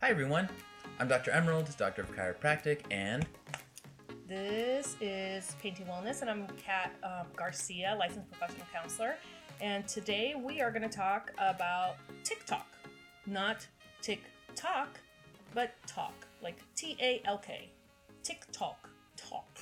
Hi everyone, I'm Dr. Emerald, Doctor of Chiropractic, and This is Painting Wellness, and I'm Kat um, Garcia, licensed professional counselor. And today we are going to talk about TikTok, not TikTok, but talk, like T A L K, TikTok, talk.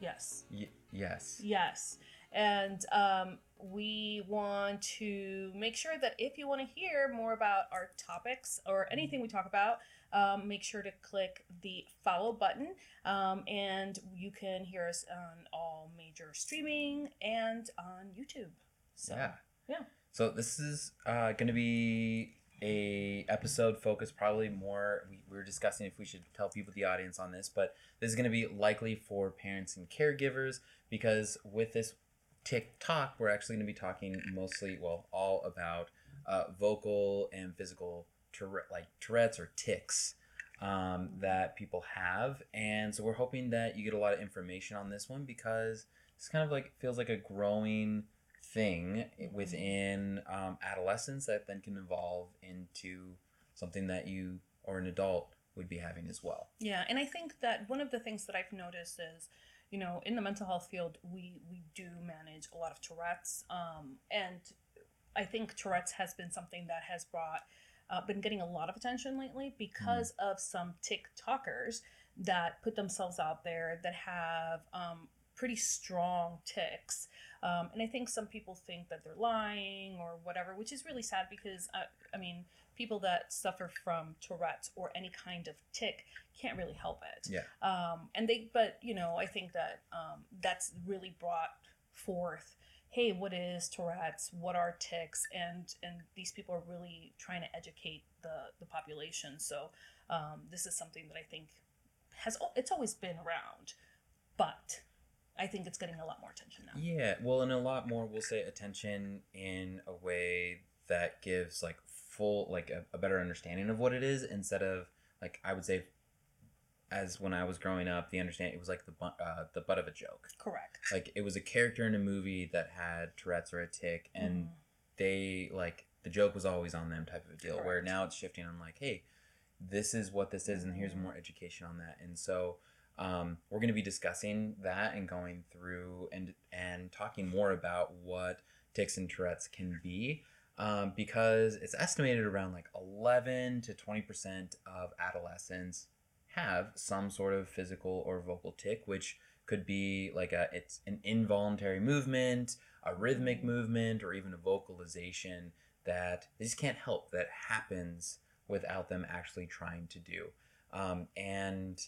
Yes, y- yes, yes. And um, we want to make sure that if you want to hear more about our topics or anything we talk about, um, make sure to click the follow button. Um, and you can hear us on all major streaming and on YouTube. So, yeah, yeah. So this is uh, going to be a episode focused probably more. We, we were discussing if we should tell people the audience on this, but this is going to be likely for parents and caregivers because with this TikTok, we're actually going to be talking mostly, well, all about uh, vocal and physical Tourette, like Tourette's or tics um, that people have, and so we're hoping that you get a lot of information on this one because it's kind of like feels like a growing thing within um, adolescence that then can evolve into something that you or an adult would be having as well. Yeah, and I think that one of the things that I've noticed is, you know, in the mental health field, we we do manage a lot of Tourette's, um, and I think Tourette's has been something that has brought uh, been getting a lot of attention lately because of some TikTokers that put themselves out there that have um, pretty strong tics. Um, and I think some people think that they're lying or whatever, which is really sad because, uh, I mean, people that suffer from Tourette's or any kind of tic can't really help it. Yeah. Um, and they, but, you know, I think that um, that's really brought forth hey what is tourette's what are tics and and these people are really trying to educate the the population so um, this is something that i think has it's always been around but i think it's getting a lot more attention now Yeah, well, and a lot more, we'll say, attention in a way that gives like full, like a, a better understanding of what it is instead of like I would say, as when I was growing up, the understanding it was like the bu- uh, the butt of a joke. correct Like it was a character in a movie that had Tourette's or a tic, and Mhm. they like the joke was always on them type of a deal. Where now it's shifting. I'm like, hey, this is what this is, and here's more education on that. And so um, we're going to be discussing that and going through and and talking more about what tics and Tourette's can be. Um, because it's estimated around like 11 to 20 percent of adolescents have some sort of physical or vocal tic, which could be like a it's an involuntary movement, a rhythmic movement, or even a vocalization that they just can't help that happens without them actually trying to do. Um, and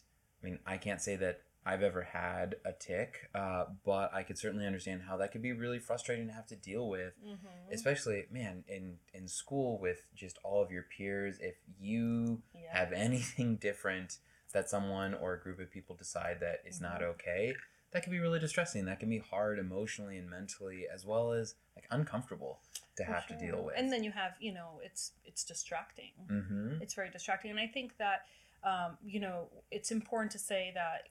I mean, I can't say that I've ever had a tic, uh, but I could certainly understand how that could be really frustrating to have to deal with mm-hmm. especially man in in school with just all of your peers if you Yeah. have anything different that someone or a group of people decide that is not Mhm. okay that can be really distressing that can be hard emotionally and mentally as well as like uncomfortable to For have to deal with and then you have you know it's it's distracting mm-hmm. it's very distracting and i think that um, you know it's important to say that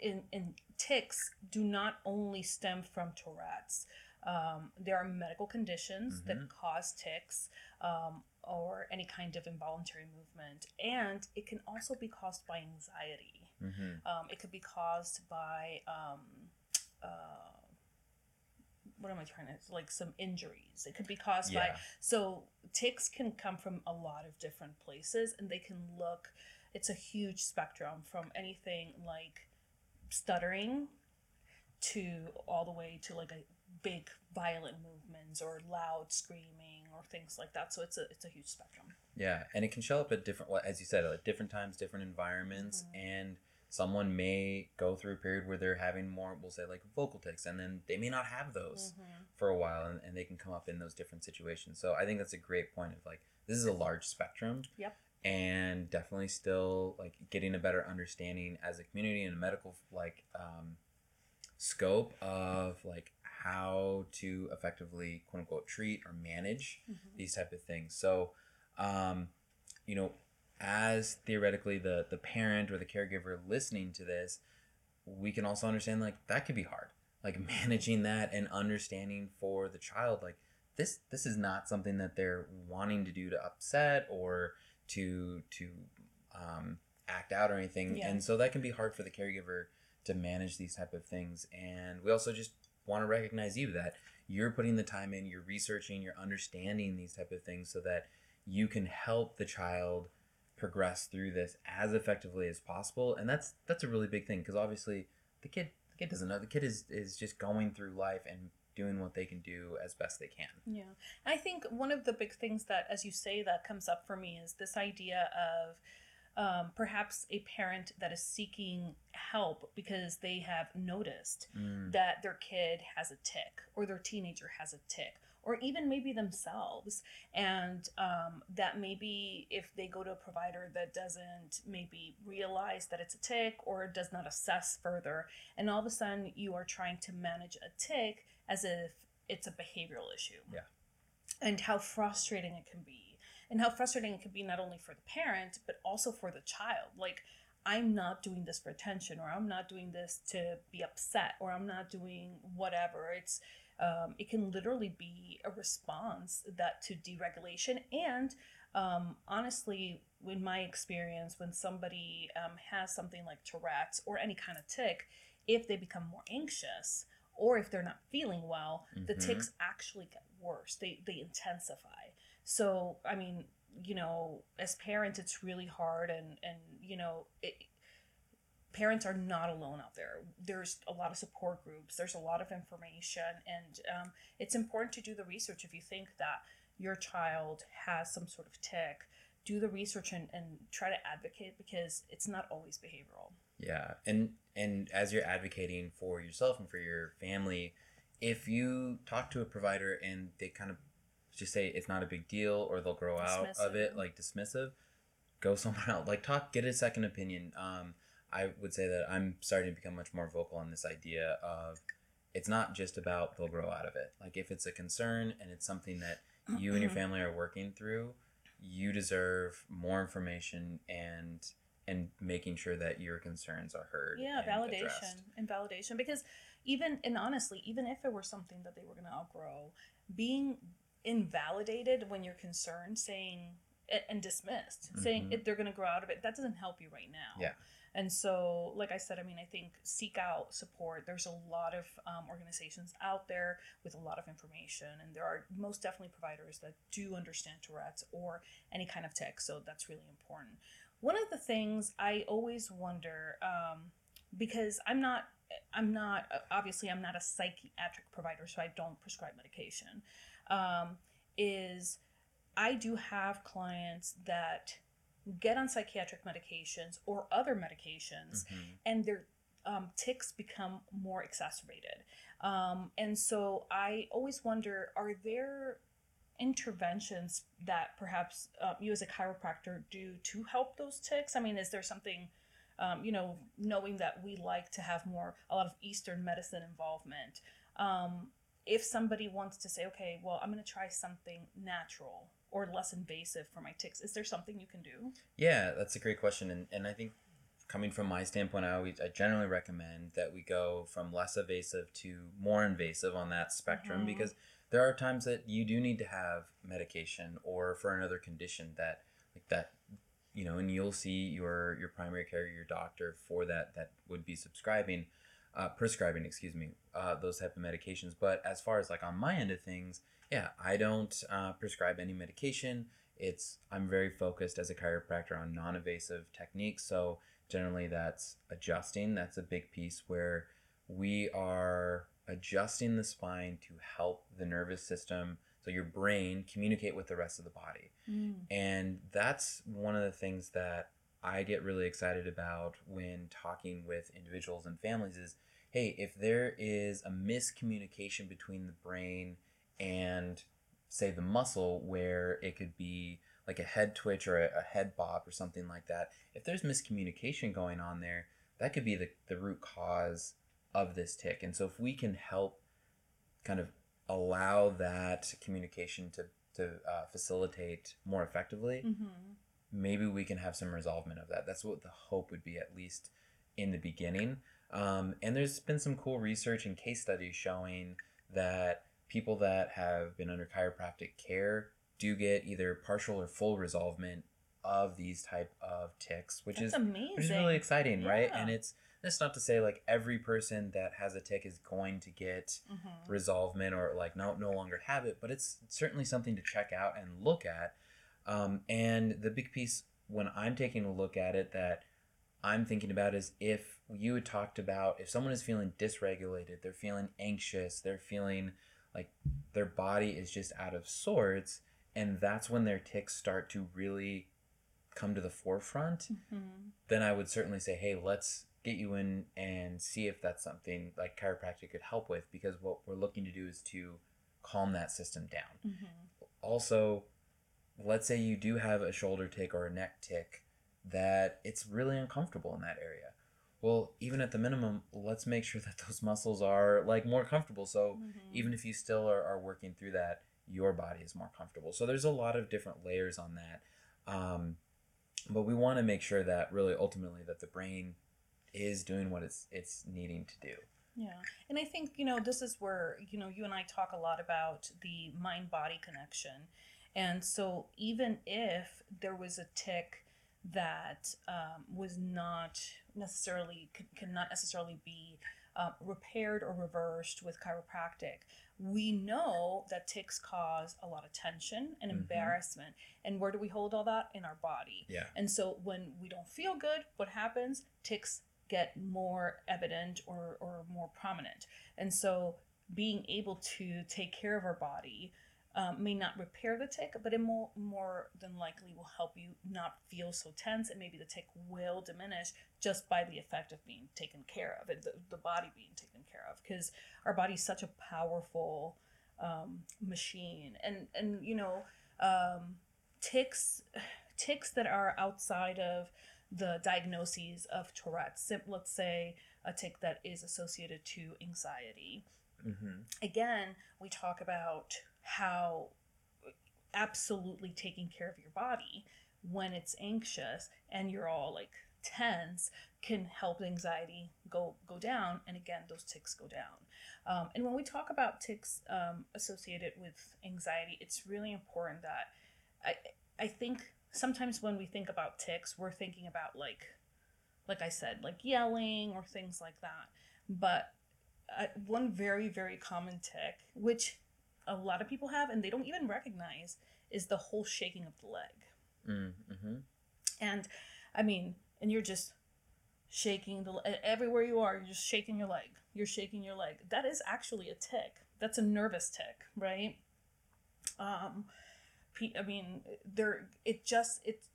in, in tics do not only stem from tourette's um, there are medical conditions that Mhm. cause tics um, or any kind of involuntary movement and it can also be caused by anxiety Mm-hmm. um, it could be caused by um, uh, what am I trying to like some injuries. It could be caused by so tics can come from a lot of different places, and they can look. It's a huge spectrum from anything like stuttering to all the way to like a big violent movements or loud screaming or things like that. So it's a it's a huge spectrum. Yeah, and it can show up at different, as you said, at different times, different environments, Mhm. and someone may go through a period where they're having more, we'll say, like vocal tics, and then they may not have those for a while, and, and they can come up in those different situations. So I think that's a great point of like this is a large spectrum. Yep. And definitely still like getting a better understanding as a community and a medical like um, scope of like how to effectively quote unquote treat or manage Mhm. these type of things. So, um, you know, as theoretically the the parent or the caregiver listening to this, we can also understand like that could be hard. Like managing that and understanding for the child, like this this is not something that they're wanting to do to upset or to to um, act out or anything. Yeah. and so that can be hard for the caregiver to manage these type of things. And we also just want to recognize you that you're putting the time in you're researching you're understanding these type of things so that you can help the child progress through this as effectively as possible. And that's that's a really big thing because obviously the kid the kid doesn't know the kid is is just going through life and doing what they can do as best they can. Yeah. I think one of the big things that, as you say, that comes up for me is this idea of um, perhaps a parent that is seeking help because they have noticed Mm, that their kid has a tic or their teenager has a tic or even maybe themselves. And um, that maybe if they go to a provider that doesn't maybe realize that it's a tic or does not assess further and all of a sudden you are trying to manage a tic as if it's a behavioral issue. Yeah. and how frustrating it can be. And how frustrating it can be not only for the parent but also for the child. Like i'm not doing this for attention or i'm not doing this to be upset or i'm not doing whatever. It's um, it can literally be a response that to dysregulation. And um, honestly in my experience when somebody um, has something like tourette's or any kind of tic if they become more anxious or if they're not feeling well the Mhm. tics actually get worse. They they intensify. So i mean you know as parents it's really hard and and you know it, parents are not alone out there. There's a lot of support groups. There's a lot of information. And um, it's important to do the research. If you think that your child has some sort of tic do the research and, and try to advocate because it's not always behavioral Yeah, and and as you're advocating for yourself and for your family, if you talk to a provider and they kind of just say it's not a big deal or they'll grow out of it like dismissive, go somewhere else. Like talk, get a second opinion. Um, I would say that I'm starting to become much more vocal on this idea of it's not just about they'll grow out of it. Like if it's a concern and it's something that you and your family are working through, you deserve more information and and making sure that your concerns are heard. yeah validation addressed. and validation because even and honestly even if it were something that they were going to outgrow being invalidated when you're concerned saying and dismissed saying Mhm. it, they're going to grow out of it that doesn't help you right now Yeah. and so like i said i mean i think seek out support there's a lot of um, organizations out there with a lot of information and there are most definitely providers that do understand tourette's or any kind of tic so that's really important one of the things i always wonder um, because i'm not i'm not obviously i'm not a psychiatric provider so i don't prescribe medication um, is i do have clients that get on psychiatric medications or other medications Mhm. and their um, tics become more exacerbated. Um, and so I always wonder are there interventions that perhaps uh, you as a chiropractor do to help those tics? I mean, is there something, um, you know, knowing that we like to have more, a lot of Eastern medicine involvement? Um, if somebody wants to say, okay, well, I'm going to try something natural or less invasive for my tics, is there something you can do? Yeah, that's a great question, and and I think coming from my standpoint, I always I generally recommend that we go from less invasive to more invasive on that spectrum Mhm. because there are times that you do need to have medication or for another condition that like that you know and you'll see your your primary care your doctor for that that would be subscribing uh, prescribing excuse me uh, those type of medications. But as far as like on my end of things yeah i don't uh, prescribe any medication. It's i'm very focused as a chiropractor on non-invasive techniques. So generally that's adjusting. That's a big piece where we are adjusting the spine to help the nervous system so your brain communicate with the rest of the body. Mm. And that's one of the things that I get really excited about when talking with individuals and families is hey, if there is a miscommunication between the brain and say the muscle where it could be like a head twitch or a, a head bob or something like that, if there's miscommunication going on there, that could be the, the root cause of this tic. And so if we can help kind of allow that communication to, to uh, facilitate more effectively, Mm-hmm. maybe we can have some resolvement of that. That's what the hope would be, at least in the beginning. Um, and there's been some cool research and case studies showing that people that have been under chiropractic care do get either partial or full resolvement of these type of tics, which That's is amazing. which is really exciting, right? And it's that's not to say like every person that has a tic is going to get Mhm. resolvement or like no no longer have it, but it's certainly something to check out and look at. Um, and the big piece when I'm taking a look at it that I'm thinking about is if you had talked about if someone is feeling dysregulated, they're feeling anxious, they're feeling like their body is just out of sorts, and that's when their tics start to really come to the forefront Mhm. then I would certainly say, hey, let's get you in and see if that's something like chiropractic could help with because what we're looking to do is to calm that system down. Mhm. Also, let's say you do have a shoulder tic or a neck tic that it's really uncomfortable in that area. Well, even at the minimum, let's make sure that those muscles are like more comfortable. So Mhm. even if you still are, are working through that, your body is more comfortable. So there's a lot of different layers on that. Um, but we want to make sure that really ultimately that the brain is doing what it's it's needing to do. Yeah. And I think, you know, this is where, you know, you and I talk a lot about the mind body connection. And so even if there was a tic that um, was not necessarily, could, could not necessarily be uh, repaired or reversed with chiropractic, we know that tics cause a lot of tension and Mhm. embarrassment. And where do we hold all that? In our body. Yeah. And so when we don't feel good, what happens? Tics get more evident or, or more prominent. And so being able to take care of our body um, may not repair the tic, but it more, more than likely will help you not feel so tense and maybe the tic will diminish just by the effect of being taken care of, it, the, the body being taken care of. Because our body's such a powerful um, machine. And, and you know, um, tics tics that are outside of the diagnoses of Tourette's. Let's say a tic that is associated to anxiety. Mm-hmm. Again, we talk about how absolutely taking care of your body when it's anxious and you're all like tense can help anxiety go go down and again those tics go down um, and when we talk about tics um, associated with anxiety it's really important that i i think sometimes when we think about tics we're thinking about like like i said like yelling or things like that. But uh, one very very common tic which a lot of people have and they don't even recognize is the whole shaking of the leg. Mm-hmm. and i mean and you're just shaking the everywhere you are you're just shaking your leg. You're shaking your leg. That is actually a tic. That's a nervous tic right? Um i mean there it just it's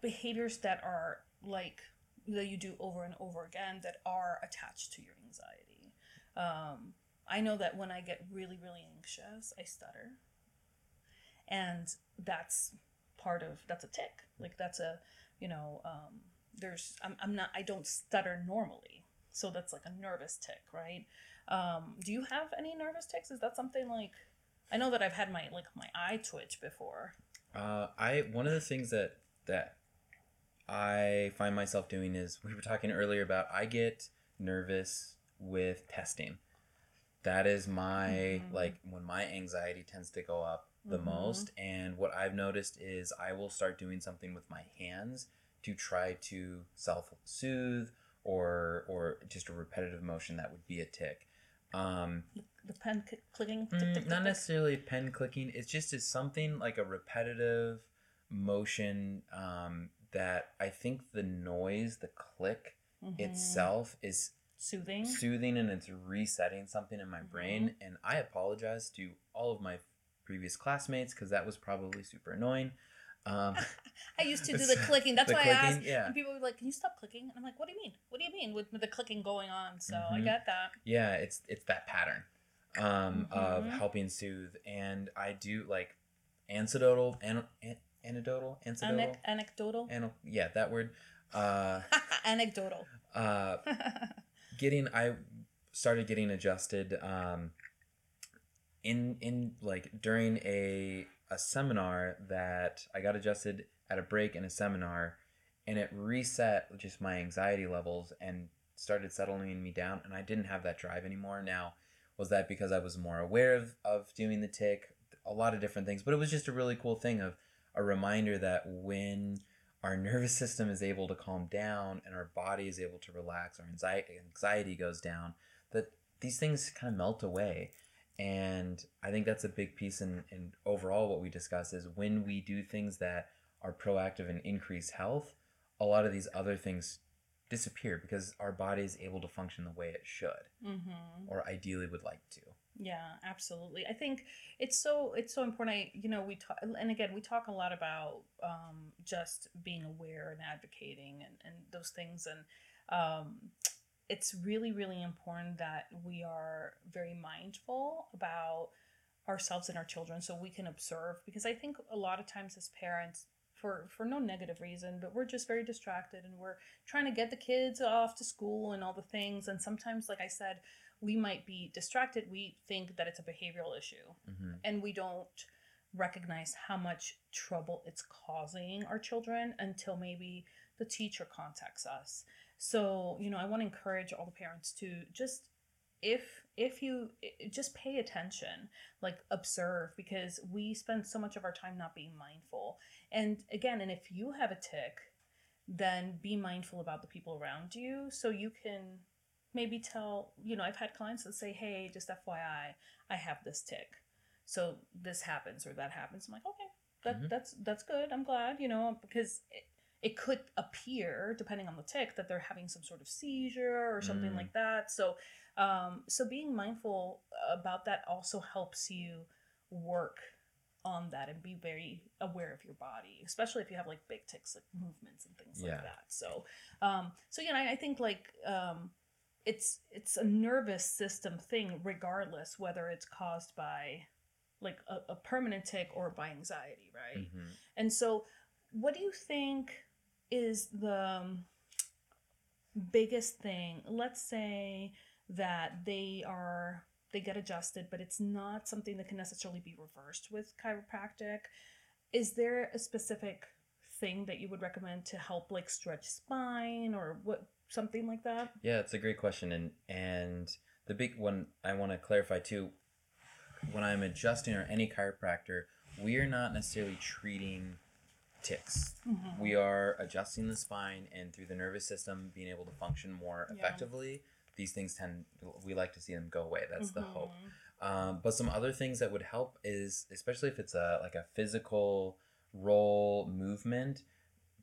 behaviors that are like that you do over and over again that are attached to your anxiety. Um i know that when i get really really anxious i stutter. And that's part of that's a tic. Like that's a you know um there's I'm, I'm not i don't stutter normally. So that's like a nervous tic right? Um do you have any nervous tics? Is that something like i know that i've had my like my eye twitch before Uh, I one of the things that that I find myself doing is we were talking earlier about I get nervous with testing. That is my Mhm. like when my anxiety tends to go up the Mhm. most and what I've noticed is I will start doing something with my hands to try to self-soothe or or just a repetitive motion that would be a tic. Um, the pen c- clicking tic, Mm, tic, tic, not necessarily pen clicking. It's just it's something like a repetitive motion um, that I think the noise, the click Mhm. itself is soothing soothing and it's resetting something in my Mm-hmm. brain. And I apologize to all of my previous classmates because that was probably super annoying. Um, i used to do the clicking that's the why i asked yeah. and people were like can you stop clicking and i'm like what do you mean what do you mean with, with the clicking going on so i Mhm. get that yeah it's it's that pattern um, of Mhm. helping soothe and i do like anecdotal an, an, anecdotal anecdotal? Anec- anecdotal? An- yeah that word. Uh, anecdotal. uh, getting i started getting adjusted um, in in like during a a seminar that i got adjusted at a break in a seminar and it reset just my anxiety levels and started settling me down and i didn't have that drive anymore. Now was that because i was more aware of, of doing the tic a lot of different things but it was just a really cool thing of a reminder that when our nervous system is able to calm down and our body is able to relax, our anxiety anxiety goes down, that these things kind of melt away. And I think that's a big piece in, in overall what we discuss is when we do things that are proactive and increase health, a lot of these other things disappear because our body is able to function the way it should Mm-hmm. or ideally would like to. Yeah, absolutely. I think it's so it's so important. I you know we talk and again we talk a lot about um, just being aware and advocating and and those things and um, it's really really important that we are very mindful about ourselves and our children so we can observe because I think a lot of times as parents for for no negative reason but we're just very distracted and we're trying to get the kids off to school and all the things and sometimes like I said we might be distracted. We think that it's a behavioral issue, hmm and we don't recognize how much trouble it's causing our children until maybe the teacher contacts us. So, you know, I want to encourage all the parents to just if if you just pay attention, like observe because we spend so much of our time not being mindful. And again, and if you have a tic, then be mindful about the people around you so you can maybe tell you know i've had clients that say hey just fyi i have this tic so this happens or that happens i'm like okay that, Mhm. that's that's good i'm glad you know because it, it could appear depending on the tic that they're having some sort of seizure or something Mm. like that so um, so being mindful about that also helps you work on that and be very aware of your body especially if you have like big tics like movements and things Yeah. like that. So um so yeah I, I think like um it's it's a nervous system thing regardless whether it's caused by like a, a permanent tic or by anxiety right? Hmm and so what do you think is the um, biggest thing? Let's say that they are they get adjusted but it's not something that can necessarily be reversed with chiropractic is there a specific thing that you would recommend to help like stretch spine or what something like that Yeah, it's a great question, and and the big one I want to clarify too. When I'm adjusting or any chiropractor, we are not necessarily treating tics. Mhm. We are adjusting the spine and through the nervous system being able to function more Yeah. effectively. These things tend we like to see them go away. That's the hope. Mhm. Um, but some other things that would help is, especially if it's a like a physical roll movement,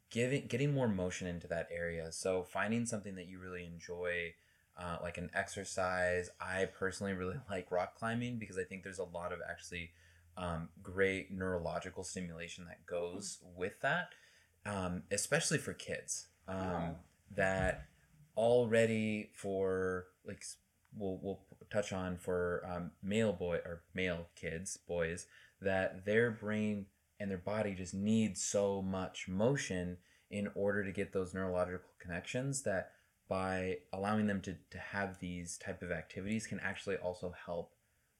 giving getting more motion into that area. So finding something that you really enjoy, uh, like an exercise. I personally really like rock climbing because I think there's a lot of actually um, great neurological stimulation that goes with that, um, especially for kids. Um, Oh. That already for like we'll we'll touch on for um, male boy or male kids boys that their brain and their body just needs so much motion in order to get those neurological connections that by allowing them to, to have these type of activities can actually also help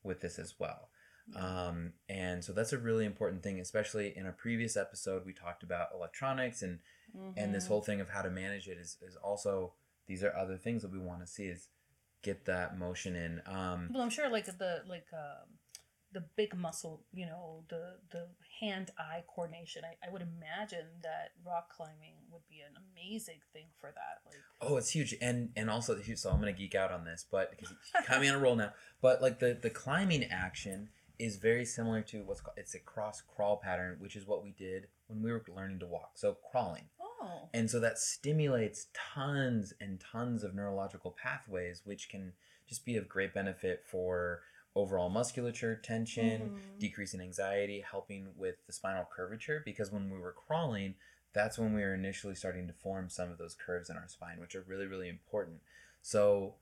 with this as well um, and so that's a really important thing especially in a previous episode we talked about electronics and and this Mhm. whole thing of how to manage it is, is also these are other things that we want to see is get that motion in um, Well, I'm sure like the like um, the big muscle, you know, the the hand eye coordination. I, I would imagine that rock climbing would be an amazing thing for that. Like, Oh, it's huge, and and also huge. So I'm gonna geek out on this, but because you caught me on a roll now. But like the the climbing action is very similar to what's called it's a cross crawl pattern, which is what we did when we were learning to walk. So crawling, and so that stimulates tons and tons of neurological pathways, which can just be of great benefit for overall musculature tension, Mhm. decreasing anxiety, helping with the spinal curvature. Because when we were crawling, that's when we were initially starting to form some of those curves in our spine, which are really, really important. So,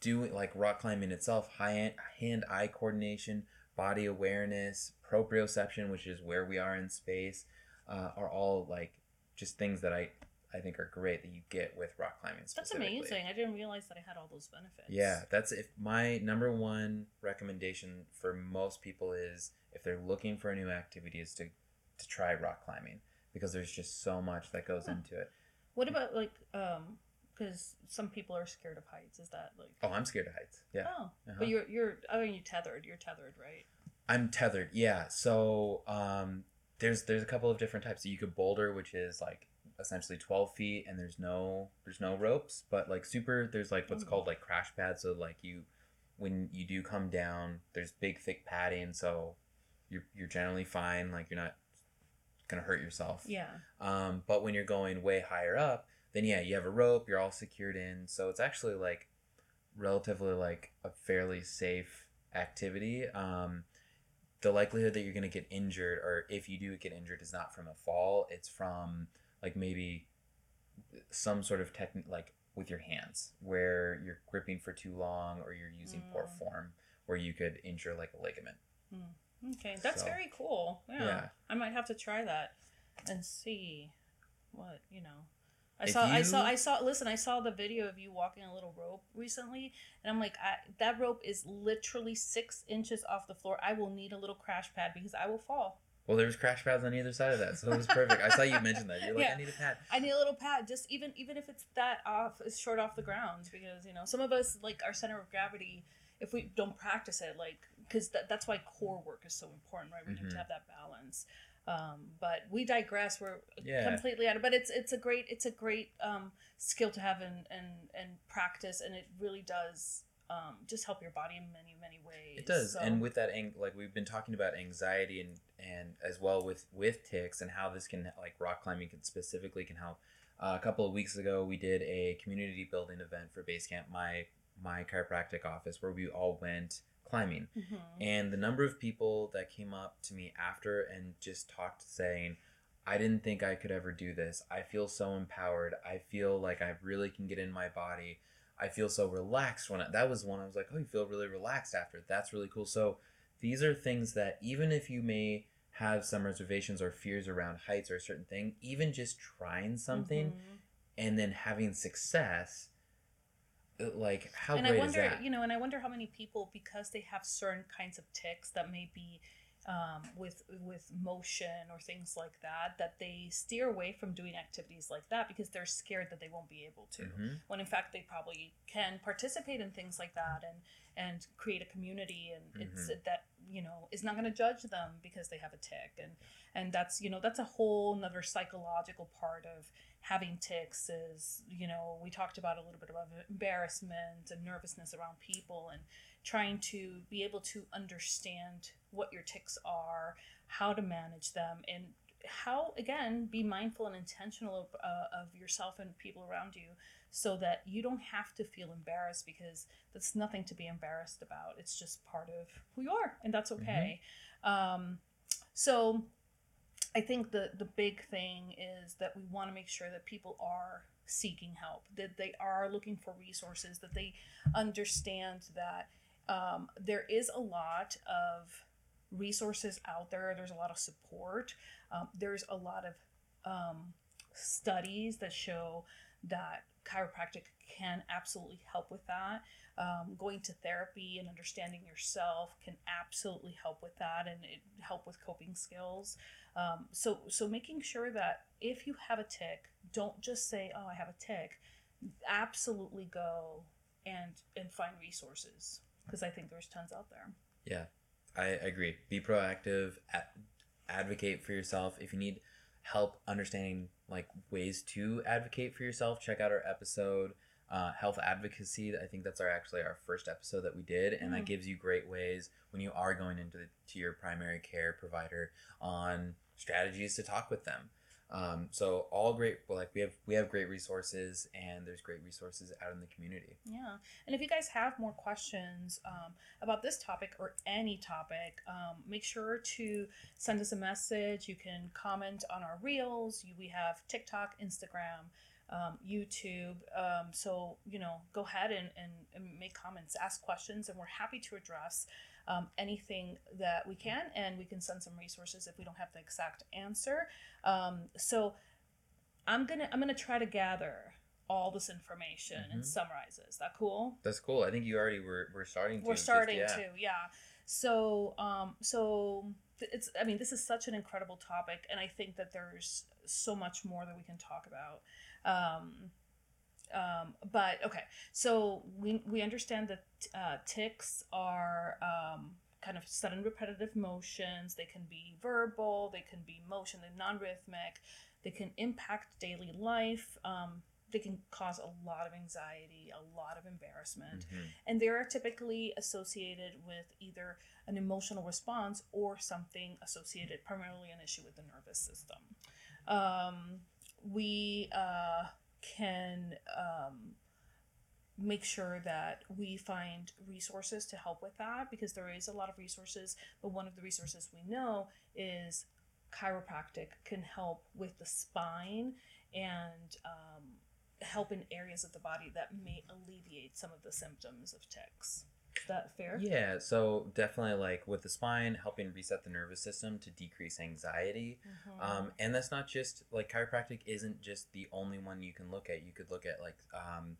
doing like rock climbing itself, high hand eye coordination, body awareness, proprioception, which is where we are in space, uh, are all like just things that I I think are great that you get with rock climbing. that's amazing. I didn't realize that I had all those benefits. Yeah, that's if my number one recommendation for most people is if they're looking for a new activity is to to try rock climbing because there's just so much that goes into it. What about like um, because some people are scared of heights. Is that like? Oh, I'm scared of heights. Yeah. Oh, Uh-huh. but you're you're I mean you tethered. You're tethered, right? I'm tethered. Yeah. So, um there's there's a couple of different types. So You could boulder, which is like essentially 12 feet and there's no there's no ropes but like super there's like what's called like crash pads so like you when you do come down there's big thick padding so you're, you're generally fine like you're not gonna hurt yourself Yeah. um, but when you're going way higher up then yeah you have a rope you're all secured in so it's actually like relatively like a fairly safe activity um, the likelihood that you're going to get injured or if you do get injured is not from a fall it's from like maybe some sort of technique like with your hands where you're gripping for too long or you're using poor Mm. form where you could injure like a ligament Okay, that's So- very cool. Yeah. Yeah. I might have to try that and see what, you know. I saw I saw I saw listen, I saw the video of you walking a little rope recently and I'm like I, that rope is literally 6 inches off the floor. I will need a little crash pad because I will fall. well there was crash pads on either side of that so it was perfect i saw you mention that you're like Yeah. i need a pad I need a little pad, just even even if it's that off, it's short off the ground, because you know some of us like our center of gravity. If we don't practice it, like because that, that's why core work is so important, right? We have Mhm. to have that balance. Um, but we digress. We're Yeah. completely out of. But it's it's a great it's a great um, skill to have and and and practice, and it really does um, just help your body in many many ways. It does, So- and with that, ang- like we've been talking about anxiety and and as well with with ticks and how this can like rock climbing can specifically can help. Uh, a couple of weeks ago, we did a community building event for Basecamp, my my chiropractic office, where we all went climbing, Mhm. and the number of people that came up to me after and just talked saying. I didn't think I could ever do this. I feel so empowered. I feel like I really can get in my body. I feel so relaxed when I, that was one I was like, oh, you feel really relaxed after. That's really cool. So these are things that even if you may have some reservations or fears around heights or a certain thing, even just trying something Mhm. and then having success, like how and great I wonder, is that? you know, and I wonder how many people, because they have certain kinds of tics that may be um, with with motion or things like that, that they steer away from doing activities like that because they're scared that they won't be able to. Mhm. When in fact they probably can participate in things like that and and create a community and it's Mm-hmm. that you know is not going to judge them because they have a tic and and that's you know that's a whole another psychological part of having tics is you know we talked about a little bit about embarrassment and nervousness around people and trying to be able to understand what your tics are how to manage them and how again be mindful and intentional of, uh, of yourself and people around you so that you don't have to feel embarrassed because that's nothing to be embarrassed about. It's just part of who you are and that's okay. Um, so I think the the big thing is that we want to make sure that people are seeking help, that they are looking for resources, that they understand that um, there is a lot of resources out there. There's a lot of support. Um, there's a lot of um, studies that show that chiropractic can absolutely help with that. Um, going to therapy and understanding yourself can absolutely help with that and it help with coping skills. Um, so so making sure that if you have a tic, don't just say, "Oh, I have a tic." Absolutely go and and find resources because I think there's tons out there. Yeah, I agree. Be proactive. Ad- advocate for yourself. If you need help understanding like ways to advocate for yourself, check out our episode, uh, health advocacy. I think that's our actually our first episode that we did, and that Mm. gives you great ways when you are going into the, to your primary care provider on strategies to talk with them. Um, so all great. well, Like we have we have great resources, and there's great resources out in the community. Yeah. And if you guys have more questions um, about this topic or any topic, um, make sure to send us a message. You can comment on our reels. You, we have TikTok, Instagram, um, YouTube. Um, so, you know, go ahead and, and, and make comments, ask questions, and we're happy to address um, anything that we can. And we can send some resources if we don't have the exact answer. Um, so, I'm gonna I'm gonna try to gather all this information and Mhm. summarize it. Is that cool? That's cool. I think you already were we're starting. To We're just- starting yeah. to, yeah. So, um, so it's. I mean, this is such an incredible topic, and I think that there's so much more that we can talk about. Um, um, but okay, so we we understand that uh, tics are um, kind of sudden repetitive motions. They can be verbal. They can be motion and non-rhythmic. They can impact daily life. Um, they can cause a lot of anxiety, a lot of embarrassment, Mhm. and they are typically associated with either an emotional response or something associated primarily an issue with the nervous system. Um, we uh, can um, make sure that we find resources to help with that because there is a lot of resources, but one of the resources we know is chiropractic can help with the spine and um, help in areas of the body that may alleviate some of the symptoms of tics. That fair? Yeah, so definitely like with the spine, helping reset the nervous system to decrease anxiety. Mhm. Um, and that's not just like chiropractic isn't just the only one you can look at. You could look at like um,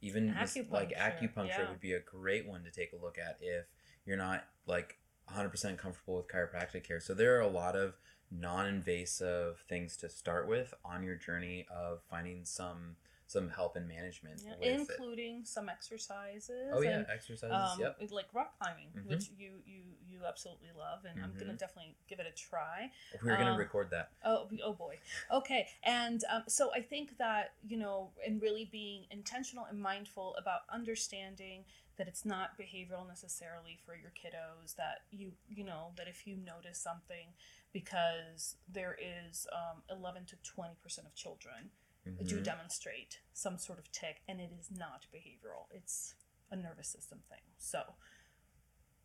even this- like Acupuncture, acupuncture yeah. would be a great one to take a look at if you're not like 100% comfortable with chiropractic care. So there are a lot of non-invasive things to start with on your journey of finding some some help and management Yeah, with it. including some exercises. Oh yeah, and, exercises. um, yep. like rock climbing, Mhm. which you you you absolutely love, and I'm gonna Mhm. definitely give it a try. If We're gonna um, record that. Oh, oh boy. Okay. And um, so I think that, you know, in really being intentional and mindful about understanding that it's not behavioral necessarily for your kiddos, that you, you know, that if you notice something, because there is um, 11 to 20% of children that do demonstrate some sort of tic, and it is not behavioral, it's a nervous system thing. So,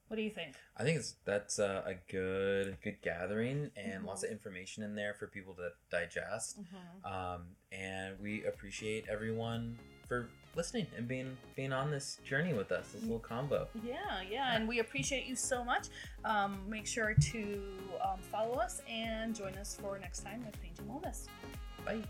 what do you think? I think it's that's uh, a good good gathering and lots Mhm. of information in there for people to digest. Mm-hmm. Um, and we appreciate everyone for listening and being being on this journey with us, this little combo. Yeah, yeah, and we appreciate you so much. Um, make sure to um, follow us and join us for next time with Painting Wellness. Bye.